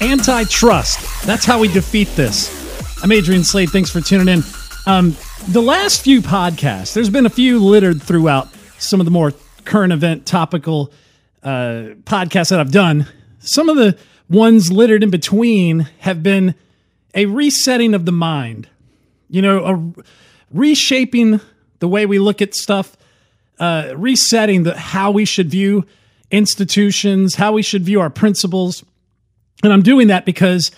Antitrust. That's how we defeat this. I'm Adrian Slade. Thanks for tuning in. Um, the last few podcasts, there's been a few littered throughout some of the more current event topical uh, podcasts that I've done. Some of the ones littered in between have been a resetting of the mind you know, a, reshaping the way we look at stuff, uh, resetting the how we should view institutions, how we should view our principles. And I'm doing that because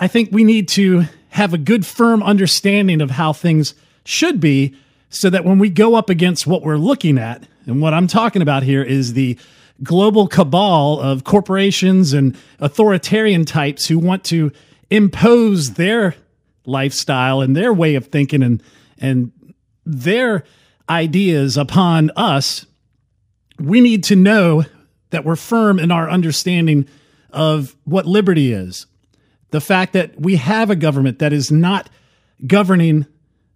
I think we need to have a good, firm understanding of how things should be so that when we go up against what we're looking at, and what I'm talking about here is the global cabal of corporations and authoritarian types who want to impose their lifestyle and their way of thinking and and their ideas upon us, we need to know that we're firm in our understanding of what liberty is. The fact that we have a government that is not governing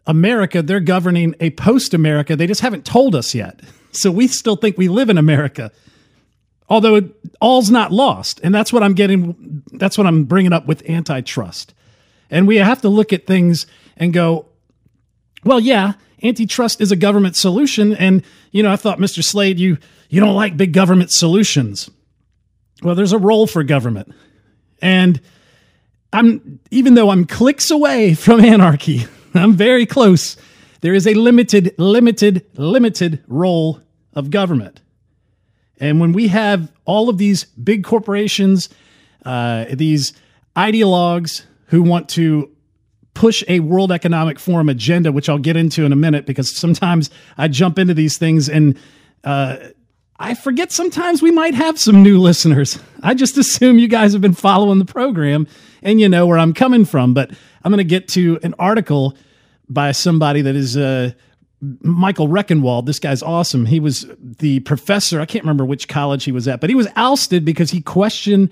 America, they're governing a post America. They just haven't told us yet. So we still think we live in America. Although all's not lost. And that's what I'm getting, that's what I'm bringing up with antitrust. And we have to look at things and go, well, yeah, antitrust is a government solution. And, you know, I thought, Mr. Slade, you, you don't like big government solutions. Well, there's a role for government. And I'm, even though I'm clicks away from anarchy, I'm very close. There is a limited, limited, limited role of government. And when we have all of these big corporations, uh, these ideologues who want to push a World Economic Forum agenda, which I'll get into in a minute because sometimes I jump into these things and uh, I forget sometimes we might have some new listeners. I just assume you guys have been following the program and you know where I'm coming from. But I'm going to get to an article by somebody that is. Uh, Michael Rectenwald, this guy's awesome. He was the professor. I can't remember which college he was at, but he was ousted because he questioned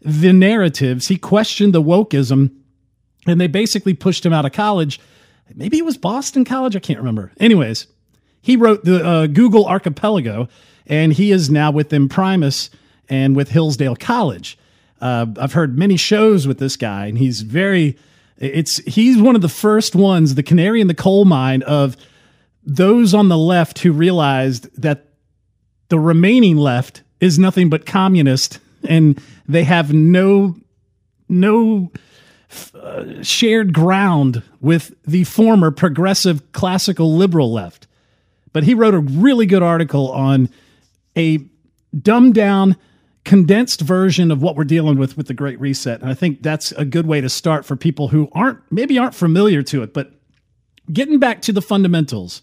the narratives. He questioned the wokeism and they basically pushed him out of college. Maybe it was Boston College. I can't remember. Anyways, he wrote the uh, Google Archipelago, and he is now with Imprimis and with Hillsdale College. Uh, I've heard many shows with this guy, and he's very. It's he's one of the first ones, the canary in the coal mine of those on the left who realized that the remaining left is nothing but communist, and they have no no uh, shared ground with the former progressive classical liberal left. But he wrote a really good article on a dumbed down, condensed version of what we're dealing with with the Great Reset. And I think that's a good way to start for people who aren't maybe aren't familiar to it. But getting back to the fundamentals.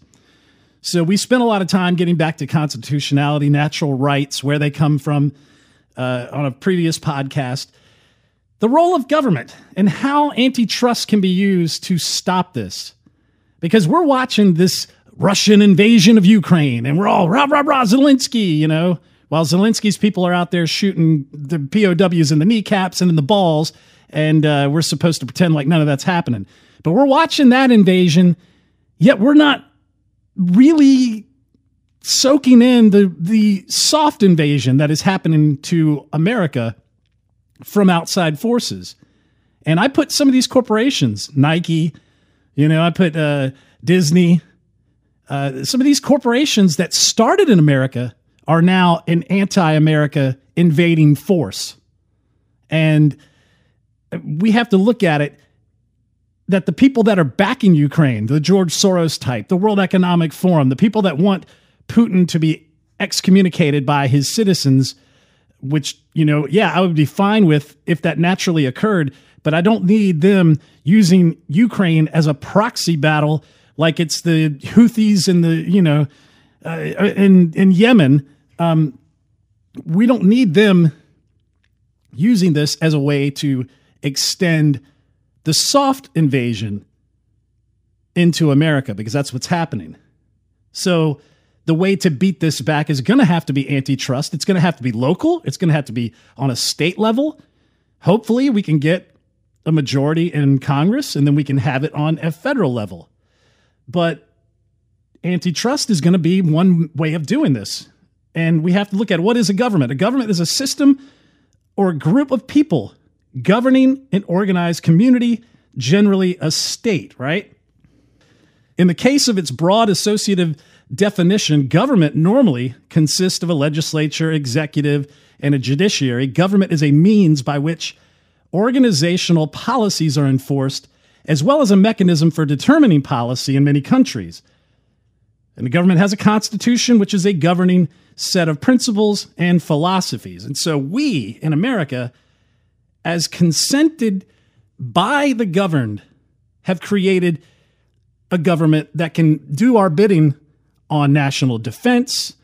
So we spent a lot of time getting back to constitutionality, natural rights, where they come from uh, on a previous podcast the role of government and how antitrust can be used to stop this. Because we're watching this Russian invasion of Ukraine and we're all rah, rah, rah, Zelensky, you know, while Zelensky's people are out there shooting the POWs in the kneecaps and in the balls. And uh, we're supposed to pretend like none of that's happening. But we're watching that invasion, yet we're not really soaking in the, the soft invasion that is happening to America from outside forces. And I put some of these corporations, Nike, you know, I put uh, Disney, uh, some of these corporations that started in America are now an anti America invading force. And we have to look at it that the people that are backing Ukraine, the George Soros type, the World Economic Forum, the people that want Putin to be excommunicated by his citizens which, you know, yeah, I would be fine with if that naturally occurred, but I don't need them using Ukraine as a proxy battle like it's the Houthis in the, you know, uh, in, in Yemen. Um, we don't need them using this as a way to extend the soft invasion into America because that's what's happening. So the way to beat this back is going to have to be antitrust. It's going to have to be local. It's going to have to be on a state level. Hopefully, we can get a majority in Congress and then we can have it on a federal level. But antitrust is going to be one way of doing this. And we have to look at what is a government? A government is a system or a group of people governing an organized community, generally a state, right? In the case of its broad associative definition, government normally consists of a legislature, executive, and a judiciary. Government is a means by which organizational policies are enforced, as well as a mechanism for determining policy in many countries. And the government has a constitution, which is a governing set of principles and philosophies. And so we in America, as consented by the governed, have created a government that can do our bidding on national defense,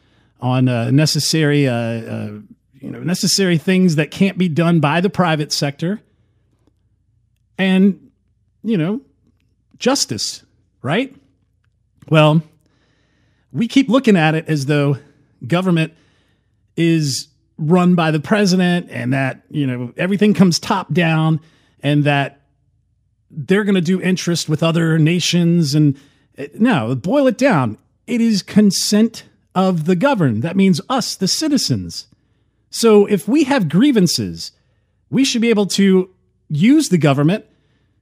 on uh, necessary, uh, uh, you know, necessary things that can't be done by the private sector, and you know, justice, right? Well, we keep looking at it as though government is run by the president and that you know everything comes top down and that they're going to do interest with other nations and no boil it down. It is consent of the governed. That means us the citizens. So if we have grievances we should be able to use the government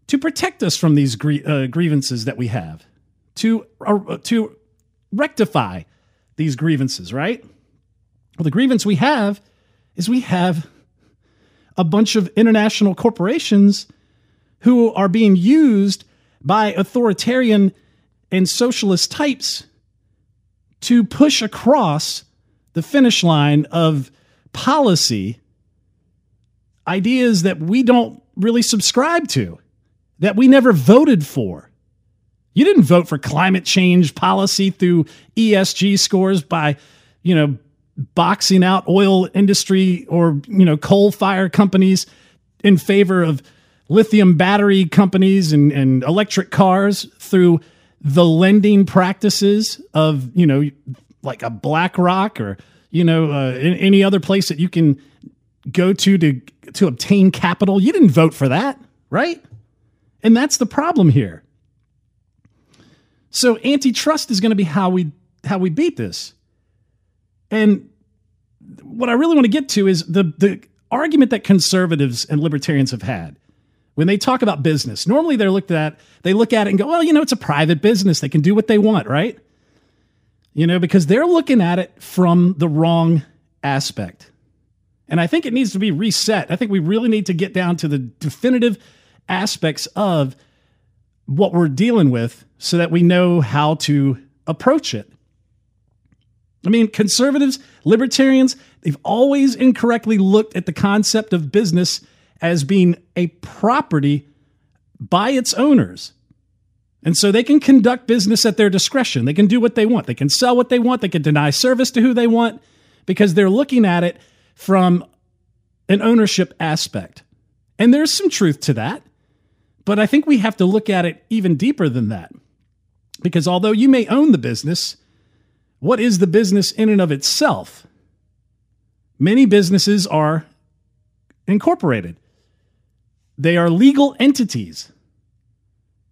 to protect us from these uh, grievances that we have to uh, to rectify these grievances, right? Well, the grievance we have is we have a bunch of international corporations who are being used by authoritarian and socialist types to push across the finish line of policy ideas that we don't really subscribe to, that we never voted for. You didn't vote for climate change policy through ESG scores by, you know, boxing out oil industry or, you know, coal fire companies in favor of lithium battery companies and, and electric cars through the lending practices of, you know, like a BlackRock or, you know, uh, any other place that you can go to to to obtain capital. You didn't vote for that, right? And that's the problem here. So antitrust is going to be how we how we beat this. And what I really want to get to is the the argument that conservatives and libertarians have had when they talk about business. Normally they're looked at they look at it and go, "Well, you know, it's a private business. They can do what they want, right?" You know, because they're looking at it from the wrong aspect. And I think it needs to be reset. I think we really need to get down to the definitive aspects of what we're dealing with so that we know how to approach it. I mean, conservatives, libertarians, they've always incorrectly looked at the concept of business as being a property by its owners. And so they can conduct business at their discretion. They can do what they want. They can sell what they want. They can deny service to who they want because they're looking at it from an ownership aspect. And there's some truth to that. But I think we have to look at it even deeper than that. Because although you may own the business, what is the business in and of itself? Many businesses are incorporated, they are legal entities.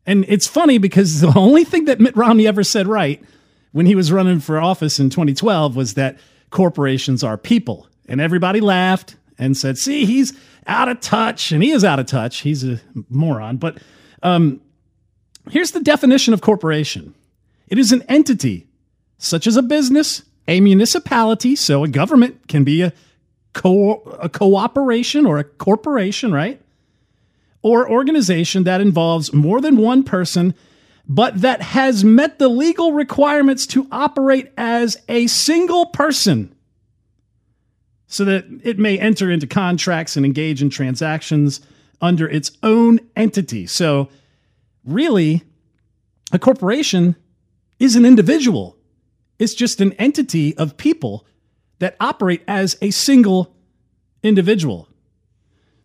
And it's funny because the only thing that Mitt Romney ever said right when he was running for office in 2012 was that corporations are people. And everybody laughed and said, see, he's out of touch. And he is out of touch. He's a moron. But um, here's the definition of corporation it is an entity, such as a business, a municipality, so a government can be a, co- a cooperation or a corporation, right? Or organization that involves more than one person, but that has met the legal requirements to operate as a single person so that it may enter into contracts and engage in transactions under its own entity. So, really, a corporation is an individual, it's just an entity of people that operate as a single individual.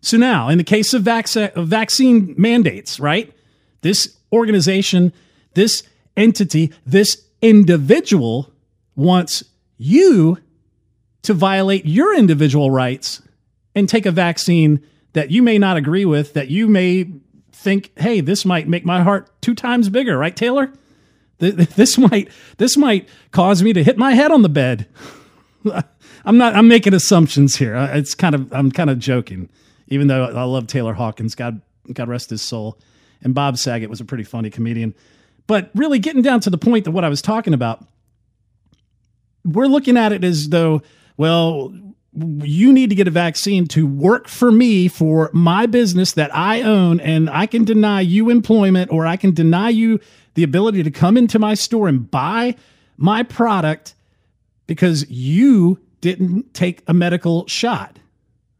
So now, in the case of, vac- vaccine mandates, right? This organization, this entity, this individual wants you to violate your individual rights and take a vaccine that you may not agree with, that you may think, hey, this might make my heart two times bigger, right, Taylor? This might this might cause me to hit my head on the bed. I'm not. I'm making assumptions here. It's kind of. I'm kind of joking, even though I love Taylor Hawkins. God, God rest his soul. And Bob Saget was a pretty funny comedian. But really, getting down to the point of what I was talking about, we're looking at it as though, well, you need to get a vaccine to work for me for my business that I own, and I can deny you employment or I can deny you the ability to come into my store and buy my product because you didn't take a medical shot.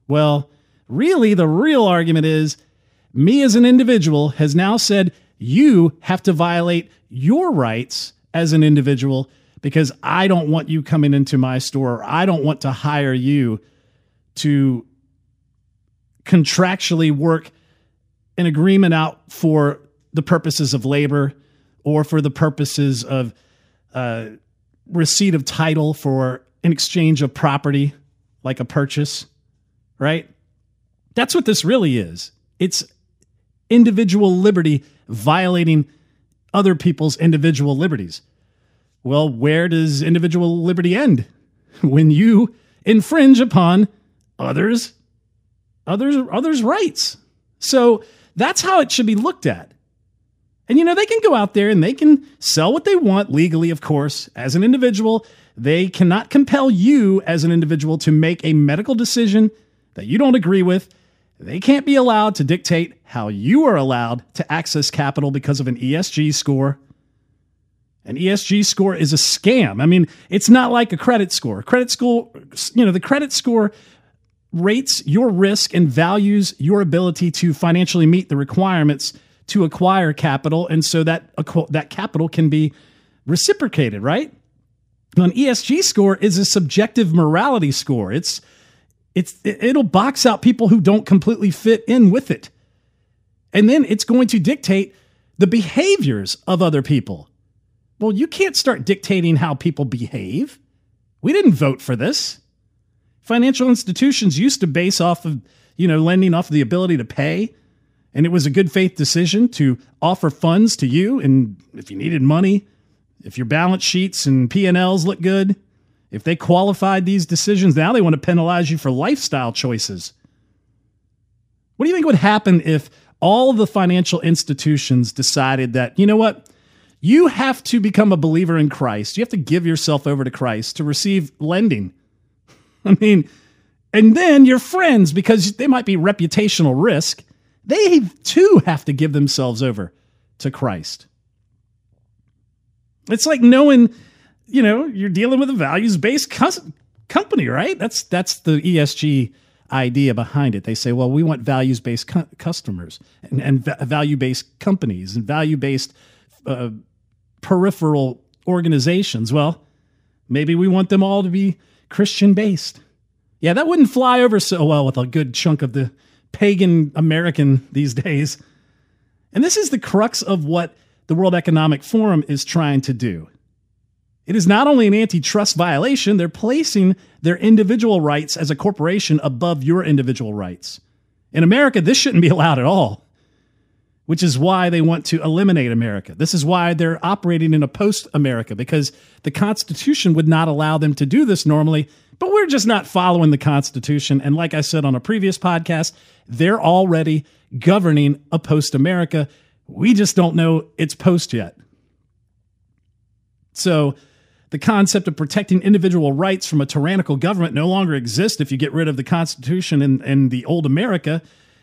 Well, really, the real argument is me as an individual has now said you have to violate your rights as an individual because I don't want you coming into my store. I don't want to hire you to contractually work an agreement out for the purposes of labor or for the purposes of uh, receipt of title for an exchange of property, like a purchase, right? That's what this really is. It's individual liberty violating other people's individual liberties. Well, where does individual liberty end? When you infringe upon others others others rights. So that's how it should be looked at. And you know, they can go out there and they can sell what they want legally, of course, as an individual. They cannot compel you as an individual to make a medical decision that you don't agree with. They can't be allowed to dictate how you are allowed to access capital because of an ESG score an ESG score is a scam. I mean, it's not like a credit score. Credit score, you know, the credit score rates your risk and values your ability to financially meet the requirements to acquire capital, and so that that capital can be reciprocated, right? An ESG score is a subjective morality score. It's it's it'll box out people who don't completely fit in with it. And then it's going to dictate the behaviors of other people. Well, you can't start dictating how people behave. We didn't vote for this. Financial institutions used to base off of, you know, lending off of the ability to pay. And it was a good faith decision to offer funds to you. And if you needed money, if your balance sheets and P&Ls look good, if they qualified these decisions, now they want to penalize you for lifestyle choices. What do you think would happen if all the financial institutions decided that, you know what? You have to become a believer in Christ. You have to give yourself over to Christ to receive lending. I mean, and then your friends, because they might be reputational risk, they too have to give themselves over to Christ. It's like knowing, you know, you're dealing with a values based company, right? That's that's the ESG idea behind it. They say, well, we want values based cu- customers and, and va- value based companies and value based uh, peripheral organizations. Well, maybe we want them all to be Christian based. Yeah, that wouldn't fly over so well with a good chunk of the pagan American these days. And this is the crux of what the World Economic Forum is trying to do. It is not only an antitrust violation, they're placing their individual rights as a corporation above your individual rights. In America, this shouldn't be allowed at all which is why they want to eliminate America. This is why they're operating in a post America because the Constitution would not allow them to do this normally. But we're just not following the Constitution. And like I said on a previous podcast, they're already governing a post America. We just don't know it's post yet. So the concept of protecting individual rights from a tyrannical government no longer exists if you get rid of the Constitution and, and the old America.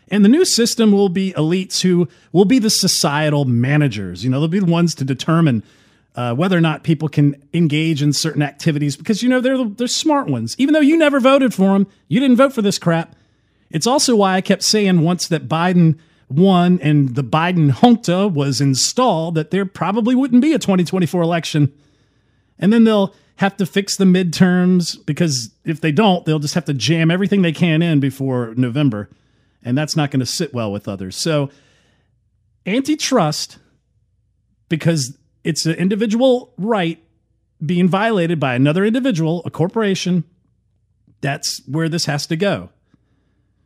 And the new system will be elites who will be the societal managers. You know, they'll be the ones to determine uh, whether or not people can engage in certain activities because, you know, they're, they're smart ones. Even though you never voted for them, you didn't vote for this crap. It's also why I kept saying once that Biden won and the Biden junta was installed that there probably wouldn't be a 2024 election. And then they'll have to fix the midterms because if they don't, they'll just have to jam everything they can in before November and that's not going to sit well with others. So, antitrust, because it's an individual right being violated by another individual, a corporation, that's where this has to go.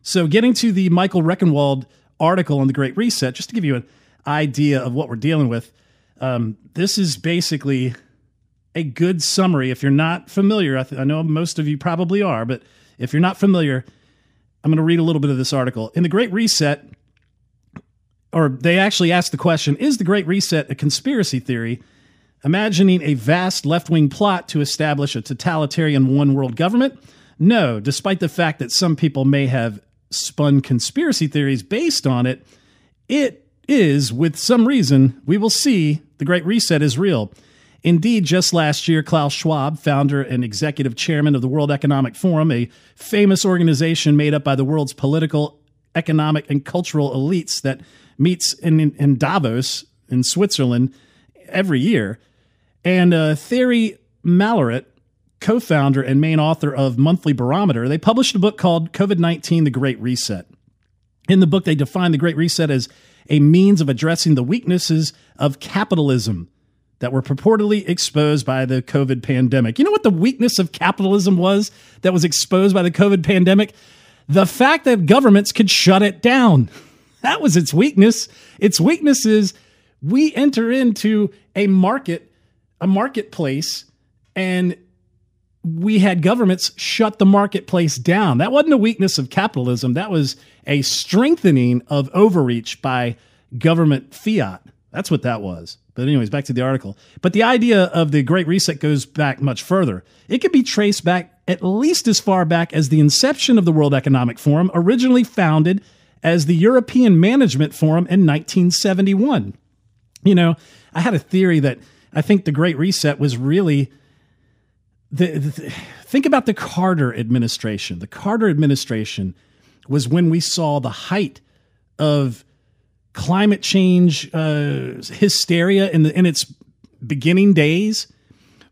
So, getting to the Michael Rectenwald article on the Great Reset, just to give you an idea of what we're dealing with, um, this is basically a good summary. If you're not familiar, I, th- I know most of you probably are, but if you're not familiar, I'm going to read a little bit of this article. In the Great Reset, or they actually asked the question Is the Great Reset a conspiracy theory? Imagining a vast left wing plot to establish a totalitarian one world government? No, despite the fact that some people may have spun conspiracy theories based on it, it is, with some reason, we will see the Great Reset is real. Indeed, just last year, Klaus Schwab, founder and executive chairman of the World Economic Forum, a famous organization made up by the world's political, economic, and cultural elites that meets in, in, Davos in Switzerland every year, and uh, Thierry Malleret, co founder and main author of Monthly Barometer, they published a book called COVID 19 The Great Reset. In the book, they define the Great Reset as a means of addressing the weaknesses of capitalism that were purportedly exposed by the COVID pandemic. You know what the weakness of capitalism was that was exposed by the COVID pandemic? The fact that governments could shut it down. That was its weakness. Its weakness is we enter into a market, a marketplace, and we had governments shut the marketplace down. That wasn't a weakness of capitalism. That was a strengthening of overreach by government fiat. That's what that was. But, anyways, back to the article. But the idea of the Great Reset goes back much further. It could be traced back at least as far back as the inception of the World Economic Forum, originally founded as the European Management Forum in 1971. You know, I had a theory that I think the Great Reset was really the, the, think about the Carter administration. The Carter administration was when we saw the height of climate change uh, hysteria in the in its beginning days.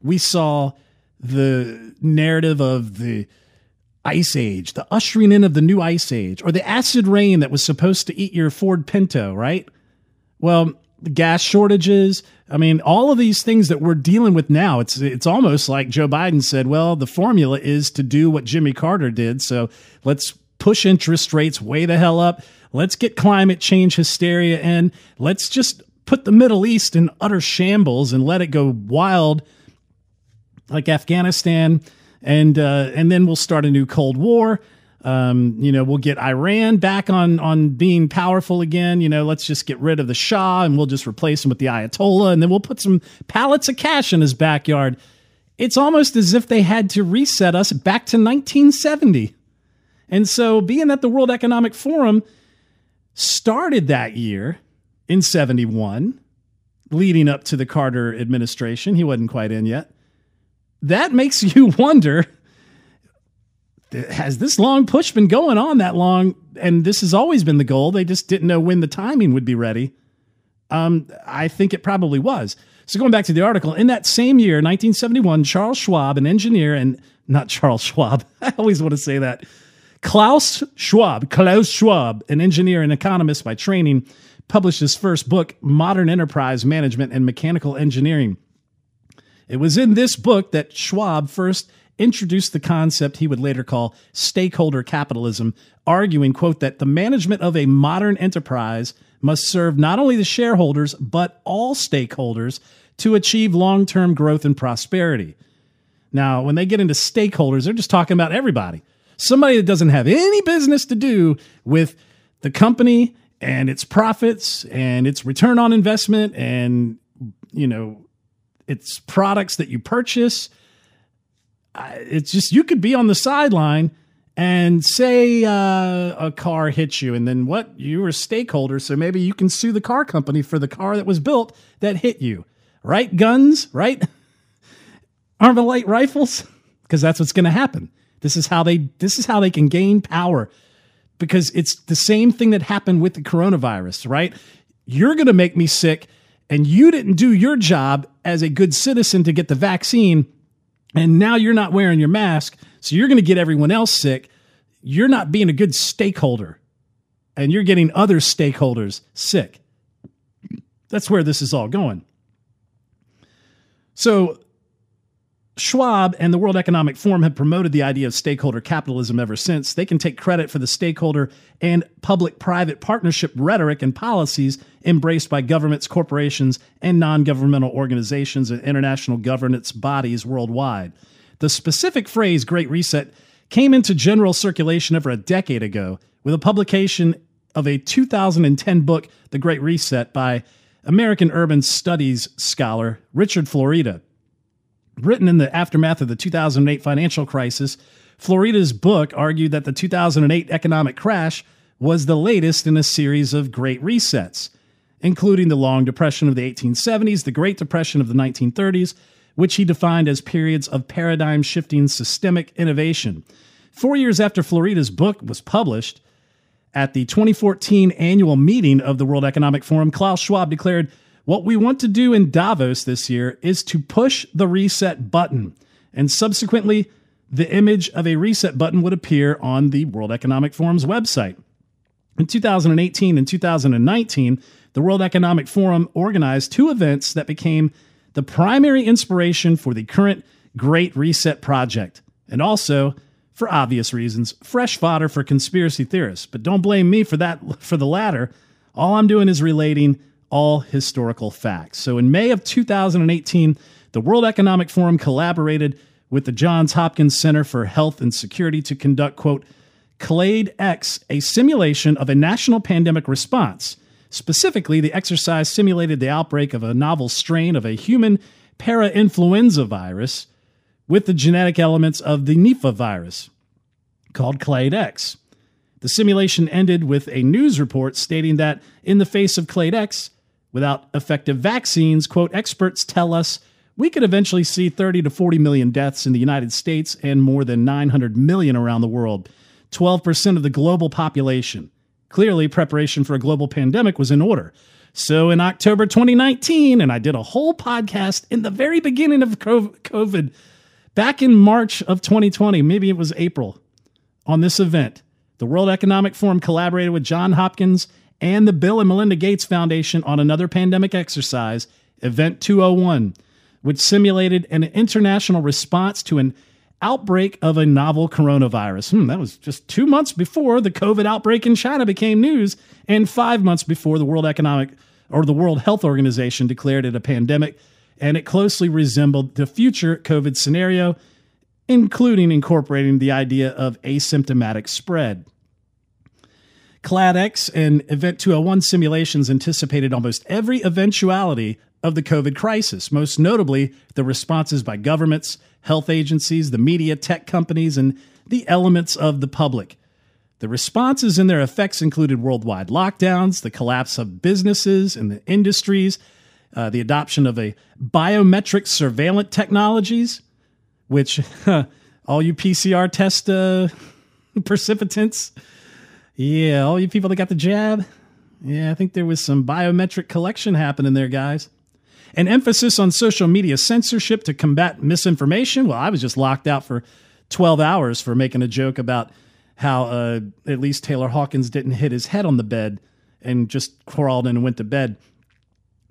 We saw the narrative of the ice age, the ushering in of the new ice age, or the acid rain that was supposed to eat your Ford Pinto, right? Well, the gas shortages. I mean, all of these things that we're dealing with now, it's it's almost like Joe Biden said, well, the formula is to do what Jimmy Carter did. So let's push interest rates way the hell up. Let's get climate change hysteria in. Let's just put the Middle East in utter shambles and let it go wild like Afghanistan. And uh, and then we'll start a new Cold War. Um, you know, we'll get Iran back on on being powerful again. You know, let's just get rid of the Shah and we'll just replace him with the Ayatollah, and then we'll put some pallets of cash in his backyard. It's almost as if they had to reset us back to 1970. And so, being that the World Economic Forum started that year in 71, leading up to the Carter administration, he wasn't quite in yet. That makes you wonder has this long push been going on that long? And this has always been the goal. They just didn't know when the timing would be ready. Um, I think it probably was. So going back to the article, in that same year, 1971, Charles Schwab, an engineer, and not Charles Schwab. I always want to say that. Klaus Schwab, Klaus Schwab, an engineer and economist by training, published his first book, Modern Enterprise Management and Mechanical Engineering. It was in this book that Schwab first introduced the concept he would later call stakeholder capitalism, arguing, quote, that the management of a modern enterprise must serve not only the shareholders, but all stakeholders to achieve long term growth and prosperity. Now, when they get into stakeholders, they're just talking about everybody. Somebody that doesn't have any business to do with the company and its profits and its return on investment and, you know, its products that you purchase it's just you could be on the sideline and say uh, a car hits you, and then what? You were a stakeholder, so maybe you can sue the car company for the car that was built that hit you. Right? Guns, right? Armalite rifles, because that's what's going to happen. This is how they. This is how they can gain power, because it's the same thing that happened with the coronavirus. Right? You're going to make me sick, and you didn't do your job as a good citizen to get the vaccine and now you're not wearing your mask, so you're going to get everyone else sick. You're not being a good stakeholder. and you're getting other stakeholders sick. That's where this is all going. So, Schwab and the World Economic Forum have promoted the idea of stakeholder capitalism ever since. They can take credit for the stakeholder and public private partnership rhetoric and policies embraced by governments, corporations, and non governmental organizations and international governance bodies worldwide. The specific phrase Great Reset came into general circulation over a decade ago with a publication of a 2010 book, The Great Reset, by American urban studies scholar Richard Florida. Written in the aftermath of the 2008 financial crisis, Florida's book argued that the 2008 economic crash was the latest in a series of great resets, including the long depression of the 1870s, the Great Depression of the 1930s, which he defined as periods of paradigm shifting systemic innovation. Four years after Florida's book was published, at the 2014 annual meeting of the World Economic Forum, Klaus Schwab declared what we want to do in Davos this year is to push the reset button. And subsequently, the image of a reset button would appear on the World Economic Forum's website. In 2018 and 2019, the World Economic Forum organized two events that became the primary inspiration for the current Great Reset project, and also, for obvious reasons, fresh fodder for conspiracy theorists. But don't blame me for that for the latter. All I'm doing is relating all historical facts. So in May of 2018, the World Economic Forum collaborated with the Johns Hopkins Center for Health and Security to conduct, quote, Clade X, a simulation of a national pandemic response. Specifically, the exercise simulated the outbreak of a novel strain of a human parainfluenza virus with the genetic elements of the Nipah virus, called Clade X. The simulation ended with a news report stating that, in the face of Clade X, Without effective vaccines, quote, experts tell us we could eventually see 30 to 40 million deaths in the United States and more than 900 million around the world, 12% of the global population. Clearly, preparation for a global pandemic was in order. So in October 2019, and I did a whole podcast in the very beginning of COVID, back in March of 2020, maybe it was April, on this event. The World Economic Forum collaborated with John Hopkins and the Bill and Melinda Gates Foundation on another pandemic exercise, Event 201, which simulated an international response to an outbreak of a novel coronavirus. Hmm, that was just two months before the COVID outbreak in China became news, and five months before the World Economic or the World Health Organization declared it a pandemic, and it closely resembled the future COVID scenario, including incorporating the idea of asymptomatic spread. Clade X and Event 201 simulations anticipated almost every eventuality of the COVID crisis, most notably the responses by governments, health agencies, the media, tech companies, and the elements of the public. The responses and their effects included worldwide lockdowns, the collapse of businesses and the industries, uh, the adoption of a biometric surveillance technologies, which all you PCR test uh, participants yeah, all you people that got the jab. Yeah, I think there was some biometric collection happening there, guys. An emphasis on social media censorship to combat misinformation. Well, I was just locked out for 12 hours for making a joke about how uh, at least Taylor Hawkins didn't hit his head on the bed and just crawled in and went to bed.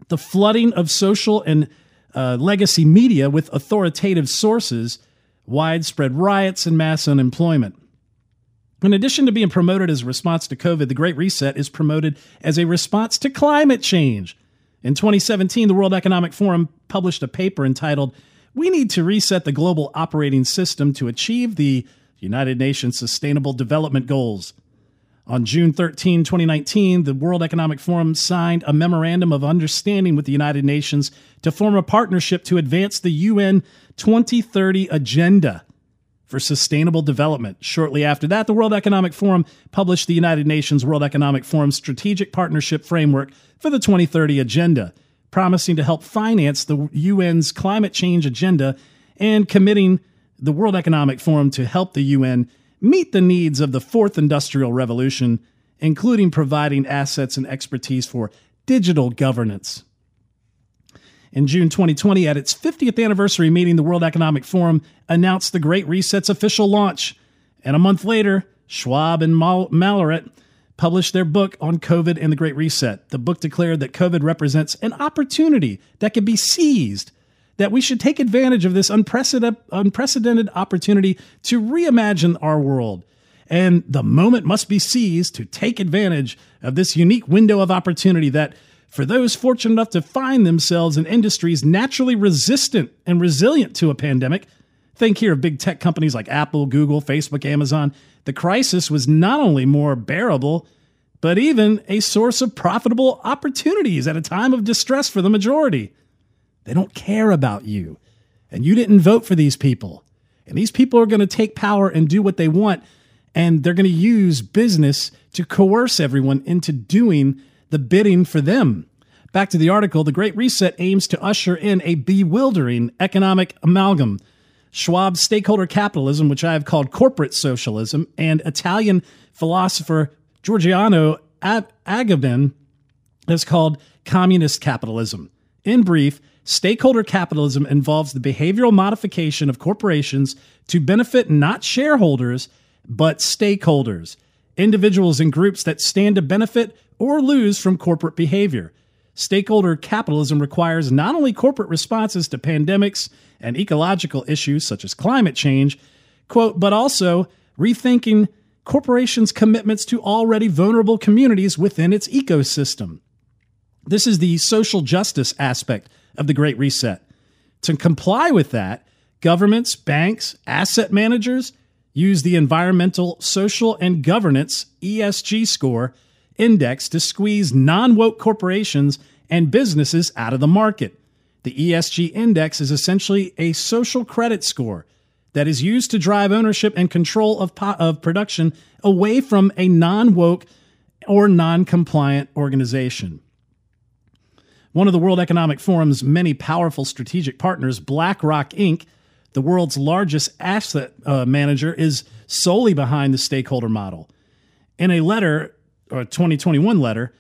The flooding of social and uh, legacy media with authoritative sources, widespread riots, and mass unemployment. In addition to being promoted as a response to COVID, the Great Reset is promoted as a response to climate change. In 2017, the World Economic Forum published a paper entitled, We Need to Reset the Global Operating System to Achieve the United Nations Sustainable Development Goals. On June 13, 2019, the World Economic Forum signed a memorandum of understanding with the United Nations to form a partnership to advance the UN 2030 Agenda for sustainable development. Shortly after that, the World Economic Forum published the United Nations World Economic Forum Strategic Partnership Framework for the 2030 Agenda, promising to help finance the UN's climate change agenda and committing the World Economic Forum to help the UN meet the needs of the fourth industrial revolution, including providing assets and expertise for digital governance. In June 2020, at its 50th anniversary meeting, the World Economic Forum announced the Great Reset's official launch. And a month later, Schwab and Mal- published their book on COVID and the Great Reset. The book declared that COVID represents an opportunity that can be seized, that we should take advantage of this unprecedented opportunity to reimagine our world. And the moment must be seized to take advantage of this unique window of opportunity that, for those fortunate enough to find themselves in industries naturally resistant and resilient to a pandemic, think here of big tech companies like Apple, Google, Facebook, Amazon, the crisis was not only more bearable, but even a source of profitable opportunities at a time of distress for the majority. They don't care about you, and you didn't vote for these people. And these people are going to take power and do what they want, and they're going to use business to coerce everyone into doing the bidding for them. Back to the article The Great Reset aims to usher in a bewildering economic amalgam Schwab's stakeholder capitalism, which I have called corporate socialism, and Italian philosopher Giordano Agamben has called communist capitalism. In brief, stakeholder capitalism involves the behavioral modification of corporations to benefit not shareholders, but stakeholders, individuals and groups that stand to benefit or lose from corporate behavior. Stakeholder capitalism requires not only corporate responses to pandemics and ecological issues such as climate change, quote, but also rethinking corporations' commitments to already vulnerable communities within its ecosystem. This is the social justice aspect of the Great Reset. To comply with that, governments, banks, asset managers use the environmental, social, and governance ESG score index to squeeze non woke corporations and businesses out of the market. The ESG index is essentially a social credit score that is used to drive ownership and control of, po- of production away from a non woke or non compliant organization. One of the World Economic Forum's many powerful strategic partners, BlackRock Inc., the world's largest asset uh, manager, is solely behind the stakeholder model. In a letter, or 2021 letter,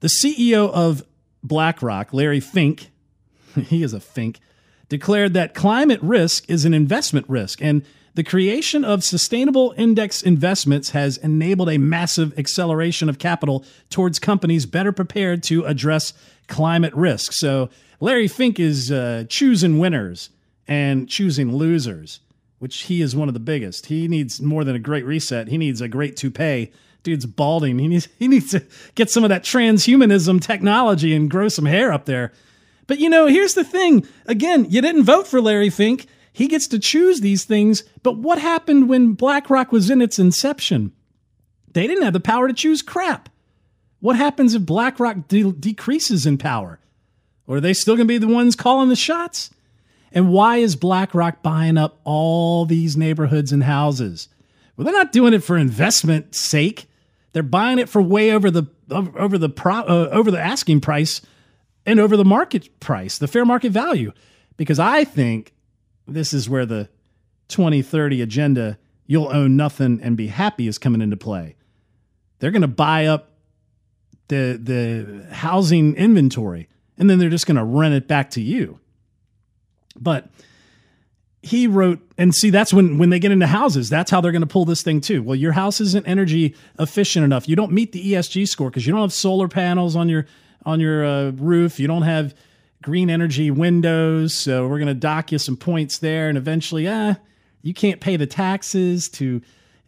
the CEO of BlackRock, Larry Fink, he is a fink, declared that climate risk is an investment risk and the creation of sustainable index investments has enabled a massive acceleration of capital towards companies better prepared to address climate risk. So Larry Fink is uh, choosing winners and choosing losers, which he is one of the biggest. He needs more than a great reset. He needs a great toupee. Dude's balding. He needs he needs to get some of that transhumanism technology and grow some hair up there. But you know, here's the thing. Again, you didn't vote for Larry Fink. He gets to choose these things. But what happened when BlackRock was in its inception? They didn't have the power to choose crap. What happens if BlackRock de- decreases in power? Or are they still going to be the ones calling the shots? And why is BlackRock buying up all these neighborhoods and houses? Well, they're not doing it for investment sake. They're buying it for way over the over the pro, uh, over the asking price and over the market price, the fair market value. Because I think this is where the 2030 agenda, you'll own nothing and be happy, is coming into play. They're going to buy up the, the housing inventory and then they're just going to rent it back to you. But he wrote and see that's when when they get into houses that's how they're going to pull this thing too well your house isn't energy efficient enough you don't meet the esg score because you don't have solar panels on your on your uh, roof. You don't have green energy windows, so we're going to dock you some points there. And eventually, ah, you can't pay the taxes to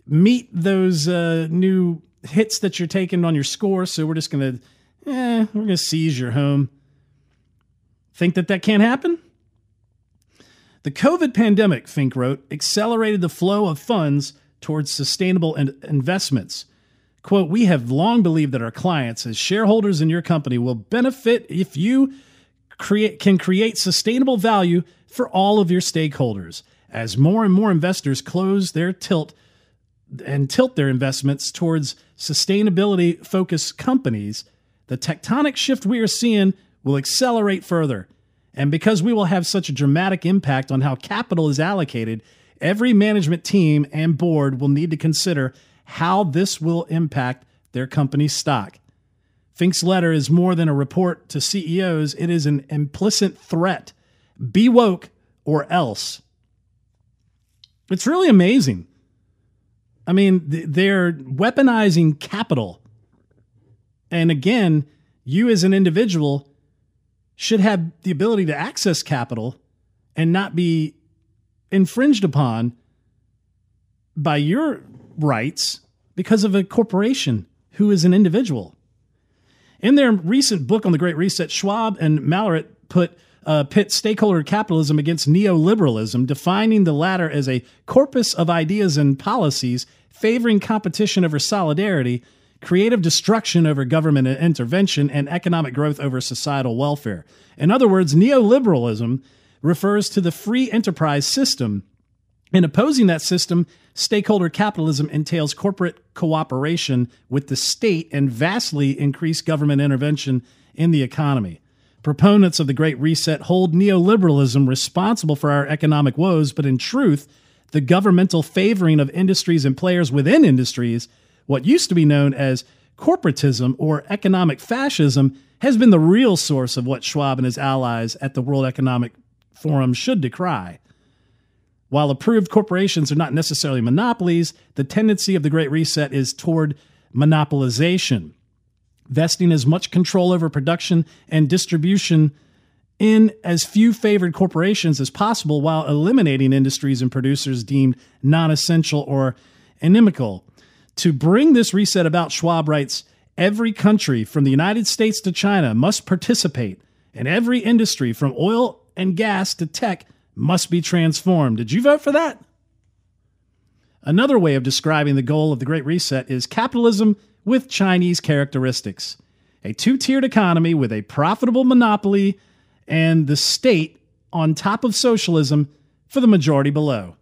meet those uh, new hits that you're taking on your score. So we're just going to, eh, we're going to seize your home. Think that that can't happen? The COVID pandemic, Fink wrote, accelerated the flow of funds towards sustainable in- investments Quote, we have long believed that our clients, as shareholders in your company, will benefit if you create, can create sustainable value for all of your stakeholders. As more and more investors close their tilt and tilt their investments towards sustainability focused companies, the tectonic shift we are seeing will accelerate further. And because we will have such a dramatic impact on how capital is allocated, every management team and board will need to consider how this will impact their company's stock. Fink's letter is more than a report to CEOs, it is an implicit threat. Be woke or else. It's really amazing. I mean, they're weaponizing capital And again, you as an individual should have the ability to access capital and not be infringed upon by your rights because of a corporation who is an individual. In their recent book on the Great Reset, Schwab and Malleret put uh, pit stakeholder capitalism against neoliberalism, defining the latter as a corpus of ideas and policies favoring competition over solidarity, creative destruction over government intervention, and economic growth over societal welfare. In other words, neoliberalism refers to the free enterprise system. In opposing that system, stakeholder capitalism entails corporate cooperation with the state and vastly increased government intervention in the economy. Proponents of the Great Reset hold neoliberalism responsible for our economic woes, but in truth, the governmental favoring of industries and players within industries, what used to be known as corporatism or economic fascism, has been the real source of what Schwab and his allies at the World Economic Forum should decry. While approved corporations are not necessarily monopolies, the tendency of the Great Reset is toward monopolization vesting as much control over production and distribution in as few favored corporations as possible while eliminating industries and producers deemed non essential or inimical. To bring this reset about, Schwab writes every country from the United States to China must participate, and every industry from oil and gas to tech must be transformed. Did you vote for that? Another way of describing the goal of the Great Reset is capitalism with Chinese characteristics. A two tiered economy with a profitable monopoly and the state on top of socialism for the majority below.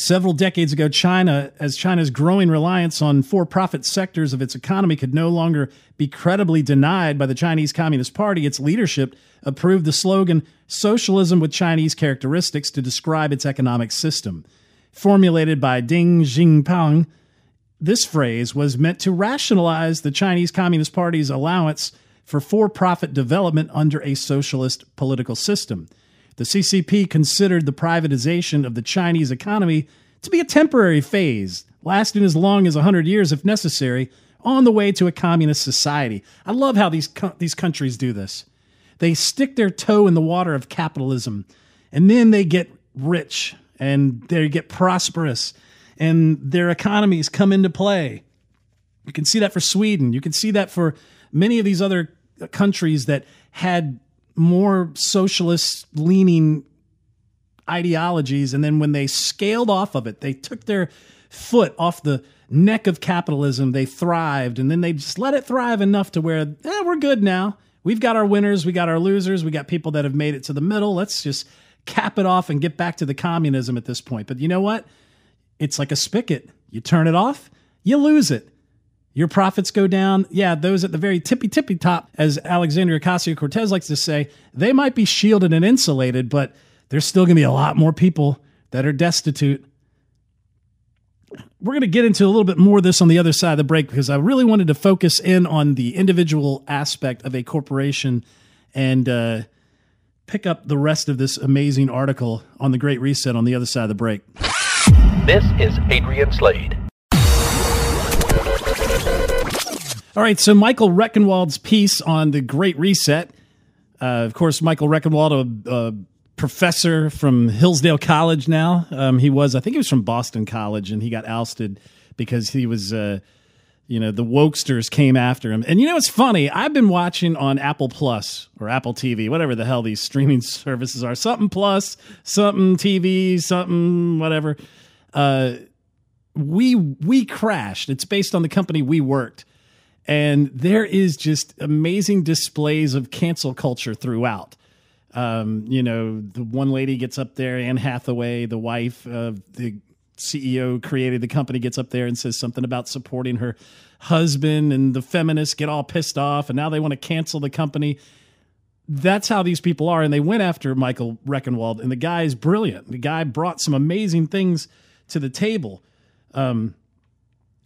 Several decades ago, China, as China's growing reliance on for profit sectors of its economy could no longer be credibly denied by the Chinese Communist Party, its leadership approved the slogan Socialism with Chinese Characteristics to describe its economic system. Formulated by Deng Xiaoping, this phrase was meant to rationalize the Chinese Communist Party's allowance for for profit development under a socialist political system. The CCP considered the privatization of the Chinese economy to be a temporary phase, lasting as long as 100 years if necessary, on the way to a communist society. I love how these, co- these countries do this. They stick their toe in the water of capitalism, and then they get rich and they get prosperous and their economies come into play. You can see that for Sweden. You can see that for many of these other countries that had more socialist leaning ideologies. And then when they scaled off of it, they took their foot off the neck of capitalism, they thrived. And then they just let it thrive enough to where, eh, we're good now. We've got our winners, we got our losers, we got people that have made it to the middle. Let's just cap it off and get back to the communism at this point. But you know what? It's like a spigot. You turn it off, you lose it. Your profits go down. Yeah, those at the very tippy tippy top, as Alexandria Ocasio Cortez likes to say, they might be shielded and insulated, but there's still going to be a lot more people that are destitute. We're going to get into a little bit more of this on the other side of the break because I really wanted to focus in on the individual aspect of a corporation and uh, pick up the rest of this amazing article on the Great Reset on the other side of the break. This is Adrian Slade. All right, so Michael Rectenwald's piece on the Great Reset. Uh, of course, Michael Rectenwald, a, a, professor from Hillsdale College now. Um, he was, I think he was from Boston College, and he got ousted because he was, uh, you know, the wokesters came after him. And you know, it's funny. I've been watching on Apple Plus or Apple TV, whatever the hell these streaming services are, something Plus, something TV, something whatever uh, we we crashed. It's based on the company we worked, and there is just amazing displays of cancel culture throughout. Um, you know, the one lady gets up there, Anne Hathaway, the wife of the CEO created the company, gets up there and says something about supporting her husband, and the feminists get all pissed off, and now they want to cancel the company. That's how these people are, and they went after Michael Rectenwald, and the guy is brilliant. The guy brought some amazing things to the table um,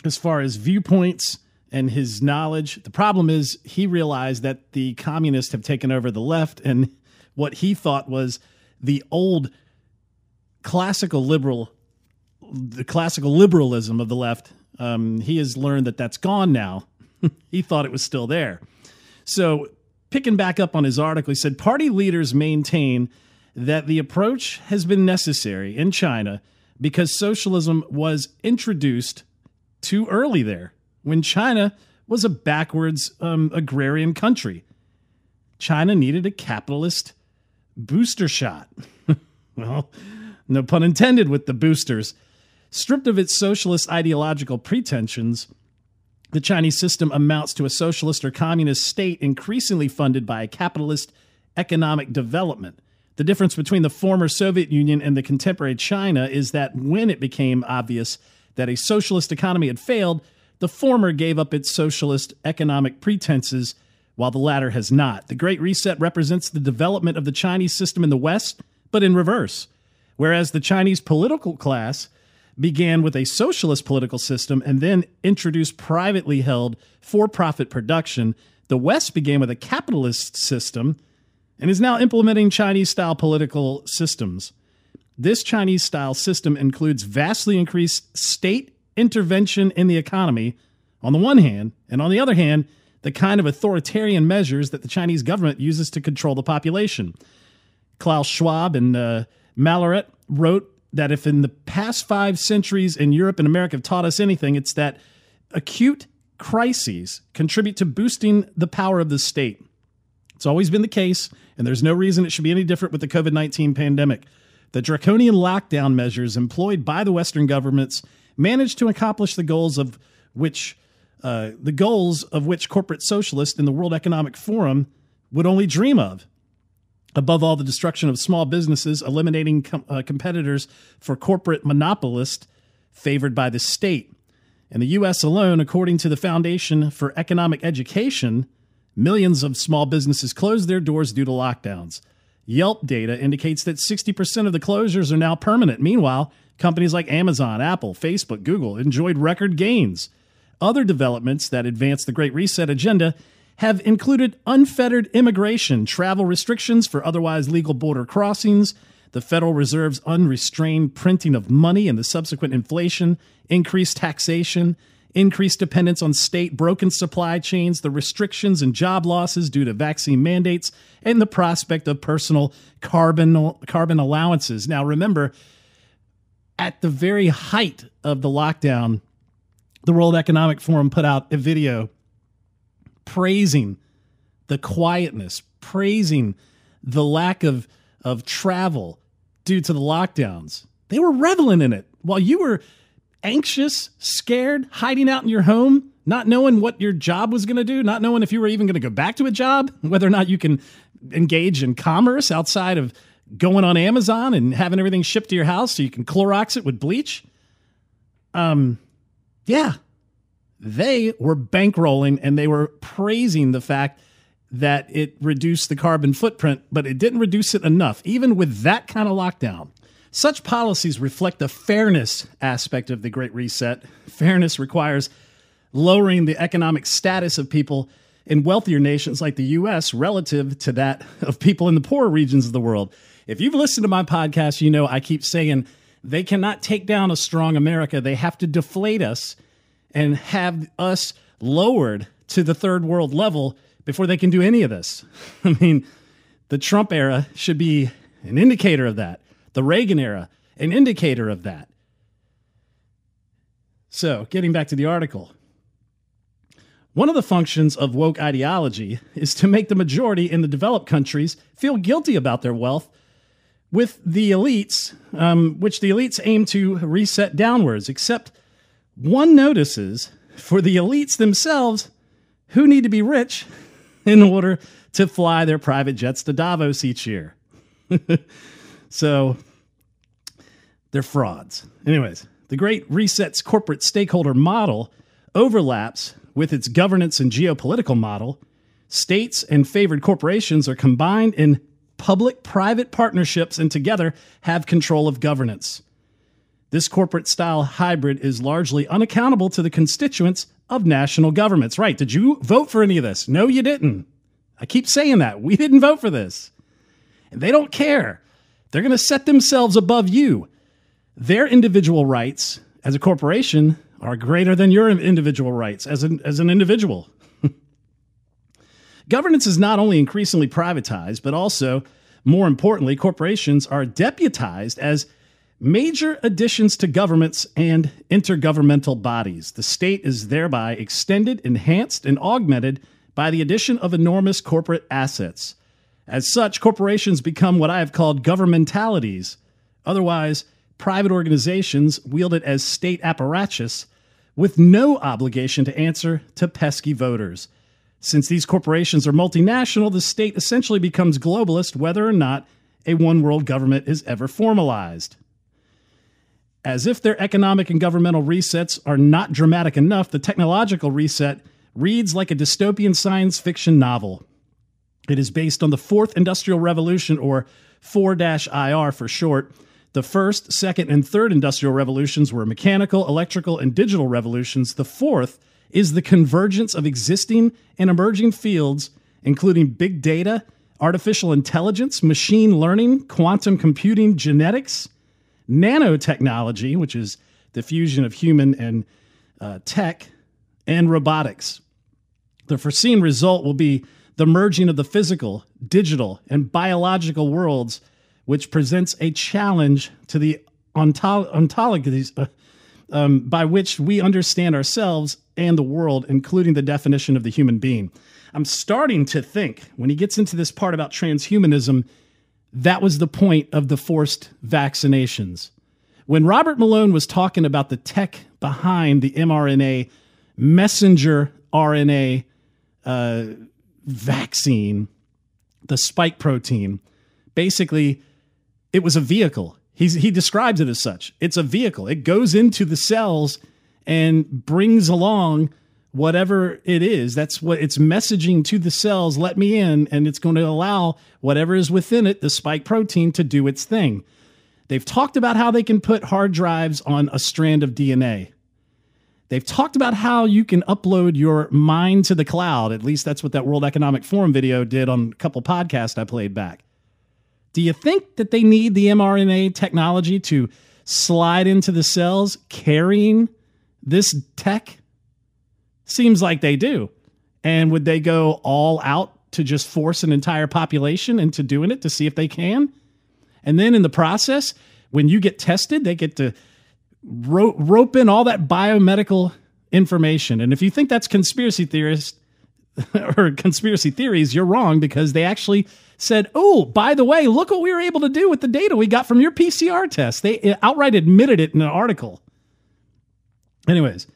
as far as viewpoints and his knowledge. The problem is he realized that the communists have taken over the left and what he thought was the old classical liberal the classical liberalism of the left um, he has learned that that's gone now he thought it was still there. So, picking back up on his article, he said party leaders maintain that the approach has been necessary in China because socialism was introduced too early there when China was a backwards um, agrarian country. China needed a capitalist booster shot. well, no pun intended with the boosters. Stripped of its socialist ideological pretensions, the Chinese system amounts to a socialist or communist state increasingly funded by a capitalist economic development. The difference between the former Soviet Union and the contemporary China is that when it became obvious that a socialist economy had failed, the former gave up its socialist economic pretenses, while the latter has not. The Great Reset represents the development of the Chinese system in the West, but in reverse. Whereas the Chinese political class began with a socialist political system and then introduced privately held for profit production. The West began with a capitalist system and is now implementing Chinese style political systems. This Chinese style system includes vastly increased state intervention in the economy on the one hand, and on the other hand, the kind of authoritarian measures that the Chinese government uses to control the population. Klaus Schwab and uh, Malleret wrote that if in the past five centuries in Europe and America have taught us anything, it's that acute crises contribute to boosting the power of the state. It's always been the case, and there's no reason it should be any different with the COVID 19 pandemic. The draconian lockdown measures employed by the Western governments managed to accomplish the goals of which uh, the goals of which corporate socialists in the World Economic Forum would only dream of above all, the destruction of small businesses, eliminating com- uh, competitors for corporate monopolists favored by the state. In the U.S. alone, according to the Foundation for Economic Education, millions of small businesses closed their doors due to lockdowns. Yelp data indicates that 60% of the closures are now permanent. Meanwhile, companies like Amazon, Apple, Facebook, Google enjoyed record gains. Other developments that advance the Great Reset agenda have included unfettered immigration, travel restrictions for otherwise legal border crossings, the Federal Reserve's unrestrained printing of money and the subsequent inflation, increased taxation, increased dependence on state broken supply chains, the restrictions and job losses due to vaccine mandates, and the prospect of personal carbon, carbon allowances. Now, remember, at the very height of the lockdown, the World Economic Forum put out a video praising the quietness, praising the lack of, of travel due to the lockdowns. They were reveling in it while you were anxious, scared, hiding out in your home, not knowing what your job was going to do, not knowing if you were even going to go back to a job, whether or not you can engage in commerce outside of going on Amazon and having everything shipped to your house so you can Clorox it with bleach. Um, yeah, they were bankrolling and they were praising the fact that it reduced the carbon footprint, but it didn't reduce it enough, even with that kind of lockdown. Such policies reflect the fairness aspect of the Great Reset. Fairness requires lowering the economic status of people in wealthier nations like the US relative to that of people in the poorer regions of the world. If you've listened to my podcast, you know I keep saying they cannot take down a strong America. They have to deflate us and have us lowered to the third world level before they can do any of this. I mean, the Trump era should be an indicator of that. The Reagan era, an indicator of that. So, getting back to the article. One of the functions of woke ideology is to make the majority in the developed countries feel guilty about their wealth, with the elites, um, which the elites aim to reset downwards, except one notices for the elites themselves who need to be rich in order to fly their private jets to Davos each year. so they're frauds. Anyways, the Great Reset's corporate stakeholder model overlaps with its governance and geopolitical model. States and favored corporations are combined in public private partnerships and together have control of governance. This corporate style hybrid is largely unaccountable to the constituents of national governments. Right. Did you vote for any of this? No, you didn't. I keep saying that. We didn't vote for this. And they don't care. They're going to set themselves above you. Their individual rights as a corporation are greater than your individual rights as an, as an individual. Governance is not only increasingly privatized, but also, more importantly, corporations are deputized as major additions to governments and intergovernmental bodies. The state is thereby extended, enhanced, and augmented by the addition of enormous corporate assets. As such, corporations become what I have called governmentalities, otherwise, private organizations wielded as state apparatus with no obligation to answer to pesky voters. Since these corporations are multinational, the state essentially becomes globalist whether or not a one world government is ever formalized. As if their economic and governmental resets are not dramatic enough, the technological reset reads like a dystopian science fiction novel. It is based on the fourth industrial revolution, or 4 IR for short. The first, second, and third industrial revolutions were mechanical, electrical, and digital revolutions. The fourth is the convergence of existing and emerging fields, including big data, artificial intelligence, machine learning, quantum computing, genetics, nanotechnology, which is the fusion of human and uh, tech, and robotics. The foreseen result will be the merging of the physical, digital, and biological worlds, which presents a challenge to the ontologies uh, um, by which we understand ourselves and the world, including the definition of the human being. I'm starting to think when he gets into this part about transhumanism, that was the point of the forced vaccinations. When Robert Malone was talking about the tech behind the mRNA messenger RNA uh, vaccine, the spike protein, basically, it was a vehicle. He's, he describes it as such. It's a vehicle. It goes into the cells and brings along whatever it is. That's what it's messaging to the cells. Let me in, and it's going to allow whatever is within it, the spike protein, to do its thing. They've talked about how they can put hard drives on a strand of DNA. They've talked about how you can upload your mind to the cloud. At least that's what that World Economic Forum video did on a couple podcasts I played back. Do you think that they need the mRNA technology to slide into the cells carrying this tech? Seems like they do. And would they go all out to just force an entire population into doing it to see if they can? And then in the process, when you get tested, they get to rope, rope in all that biomedical information. And if you think that's conspiracy theorists or conspiracy theories, you're wrong because they actually said, "Oh, by the way, look what we were able to do with the data we got from your PCR test." They outright admitted it in an article. Anyways,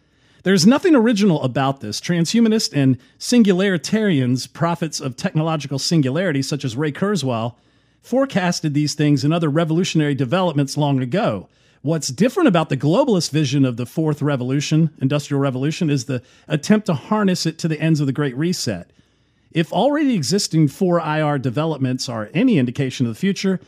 there's nothing original about this. Transhumanists and singularitarians, prophets of technological singularity, such as Ray Kurzweil, forecasted these things and other revolutionary developments long ago. What's different about the globalist vision of the fourth revolution, industrial revolution, is the attempt to harness it to the ends of the Great Reset. If already existing 4IR developments are any indication of the future,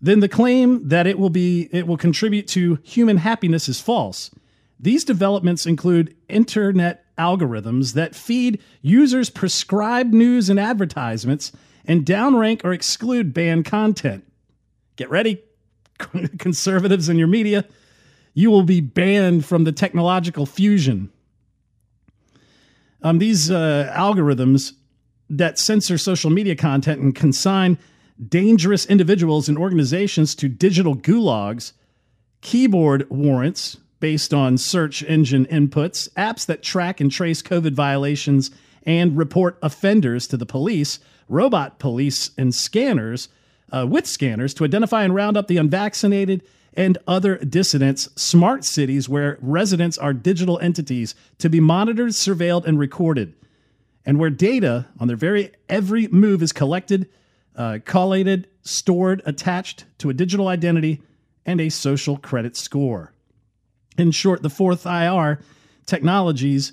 then the claim that it will be it will contribute to human happiness is false. These developments include internet algorithms that feed users prescribed news and advertisements and downrank or exclude banned content. Get ready, conservatives in your media, you will be banned from the technological fusion. Um, these uh, algorithms that censor social media content and consign dangerous individuals and organizations to digital gulags, keyword warrants based on search engine inputs, apps that track and trace COVID violations and report offenders to the police, robot police, and scanners uh, with scanners to identify and round up the unvaccinated and other dissidents, smart cities where residents are digital entities to be monitored, surveilled, and recorded, and where data on their very every move is collected, uh, collated, stored, attached to a digital identity and a social credit score. In short, the fourth IR technologies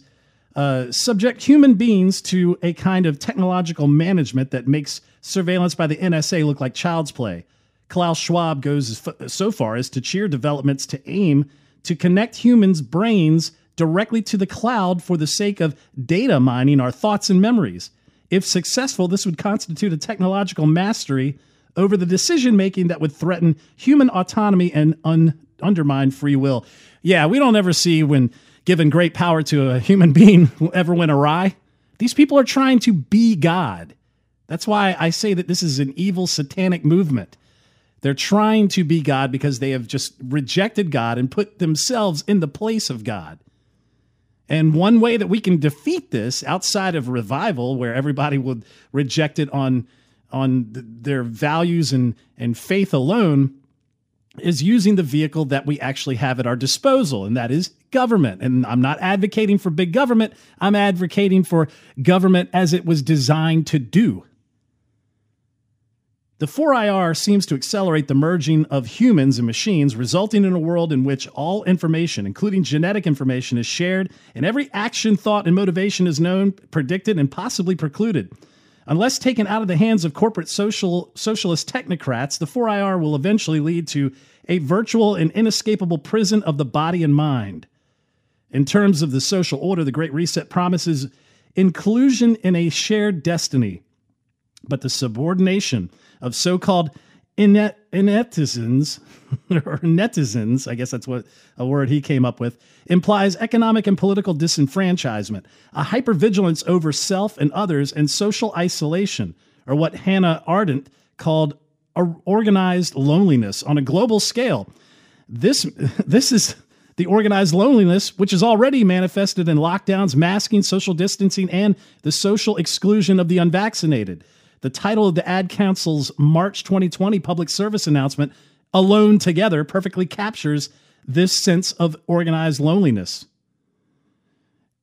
uh, subject human beings to a kind of technological management that makes surveillance by the NSA look like child's play. Klaus Schwab goes so far as to cheer developments to aim to connect humans' brains directly to the cloud for the sake of data mining our thoughts and memories. If successful, this would constitute a technological mastery over the decision making that would threaten human autonomy and un- undermine free will. Yeah, we don't ever see when given great power to a human being ever went awry. These people are trying to be God. That's why I say that this is an evil satanic movement. They're trying to be God because they have just rejected God and put themselves in the place of God. And one way that we can defeat this outside of revival, where everybody would reject it on, on their values and, and faith alone, is using the vehicle that we actually have at our disposal, and that is government. And I'm not advocating for big government, I'm advocating for government as it was designed to do. The 4IR seems to accelerate the merging of humans and machines, resulting in a world in which all information, including genetic information, is shared and every action, thought, and motivation is known, predicted, and possibly precluded. Unless taken out of the hands of corporate social, socialist technocrats, the 4IR will eventually lead to a virtual and inescapable prison of the body and mind. In terms of the social order, the Great Reset promises inclusion in a shared destiny, but the subordination of so called inet- inetizens, or netizens, I guess that's what a word he came up with, implies economic and political disenfranchisement, a hypervigilance over self and others, and social isolation, or what Hannah Arendt called organized loneliness on a global scale. This, this is the organized loneliness, which is already manifested in lockdowns, masking, social distancing, and the social exclusion of the unvaccinated. The title of the Ad Council's March 2020 public service announcement, Alone Together, perfectly captures this sense of organized loneliness.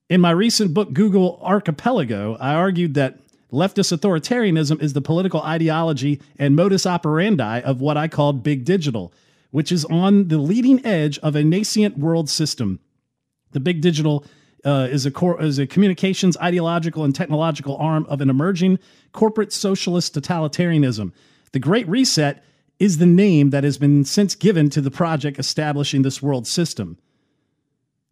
In my recent book, Google Archipelago, I argued that leftist authoritarianism is the political ideology and modus operandi of what I called big digital, which is on the leading edge of a nascent world system. The big digital uh, is a core is a communications, ideological, and technological arm of an emerging corporate socialist totalitarianism. The Great Reset is the name that has been since given to the project establishing this world system.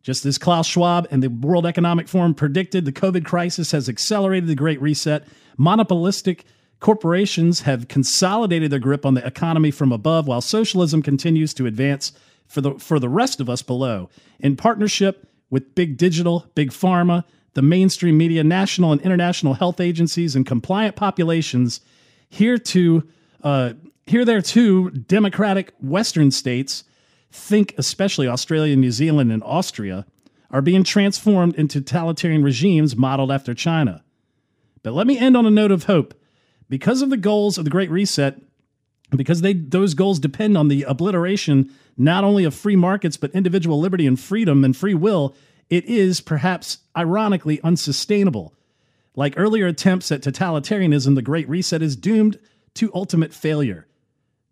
Just as Klaus Schwab and the World Economic Forum predicted, the COVID crisis has accelerated the Great Reset. Monopolistic corporations have consolidated their grip on the economy from above, while socialism continues to advance for the, for the rest of us below. In partnership with big digital, big pharma, the mainstream media, national and international health agencies, and compliant populations, here to uh, here there too, democratic Western states think, especially Australia, New Zealand, and Austria, are being transformed into totalitarian regimes modeled after China. But let me end on a note of hope. Because of the goals of the Great Reset, because they those goals depend on the obliteration not only of free markets but individual liberty and freedom and free will it is perhaps ironically unsustainable. Like earlier attempts at totalitarianism the great reset is doomed to ultimate failure.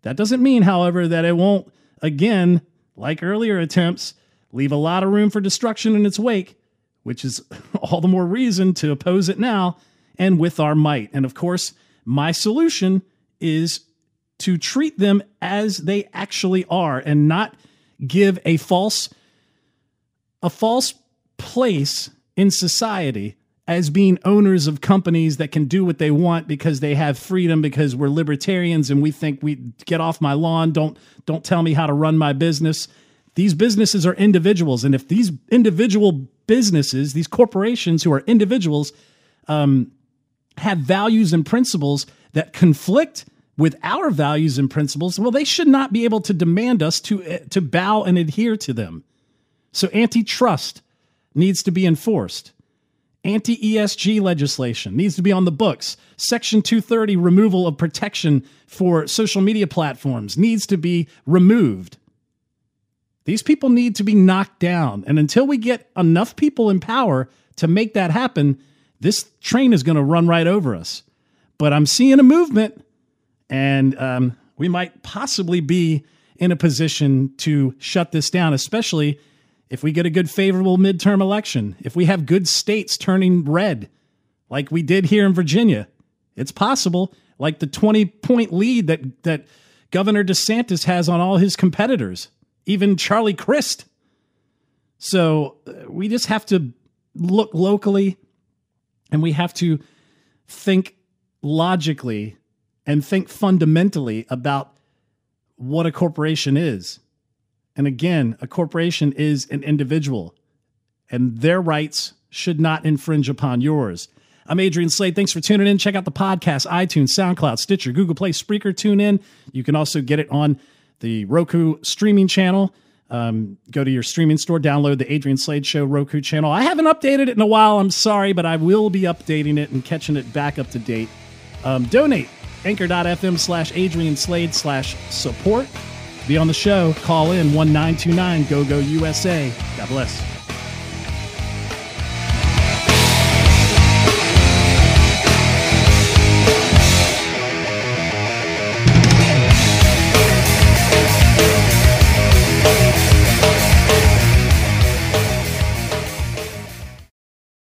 That doesn't mean however that it won't again like earlier attempts leave a lot of room for destruction in its wake which is all the more reason to oppose it now and with our might. And of course my solution is to treat them as they actually are and not give a false a false place in society as being owners of companies that can do what they want because they have freedom because we're libertarians and we think we get off my lawn. Don't don't tell me how to run my business. These businesses are individuals. And if these individual businesses these corporations who are individuals um, have values and principles that conflict with our values and principles, well, they should not be able to demand us to, uh, to bow and adhere to them. So, antitrust needs to be enforced. Anti ESG legislation needs to be on the books. Section 230 removal of protection for social media platforms needs to be removed. These people need to be knocked down. And until we get enough people in power to make that happen, this train is going to run right over us. But I'm seeing a movement and um, we might possibly be in a position to shut this down, especially if we get a good favorable midterm election. If we have good states turning red, like we did here in Virginia, it's possible. Like the 20 point lead that, that Governor DeSantis has on all his competitors, even Charlie Crist. So uh, we just have to look locally and we have to think logically and think fundamentally about what a corporation is. And again, a corporation is an individual. and their rights should not infringe upon yours. I'm Adrian Slade. Thanks for tuning in. Check out the podcast, iTunes, SoundCloud, Stitcher, Google Play, Spreaker, tune in. You can also get it on the Roku streaming channel. Um, go to your streaming store, download the Adrian Slade Show Roku channel. I haven't updated it in a while. I'm sorry, but I will be updating it and catching it back up to date. Um, donate anchor.fm slash Adrian Slade slash support. Be on the show. Call in 1929 GO GO USA. God bless.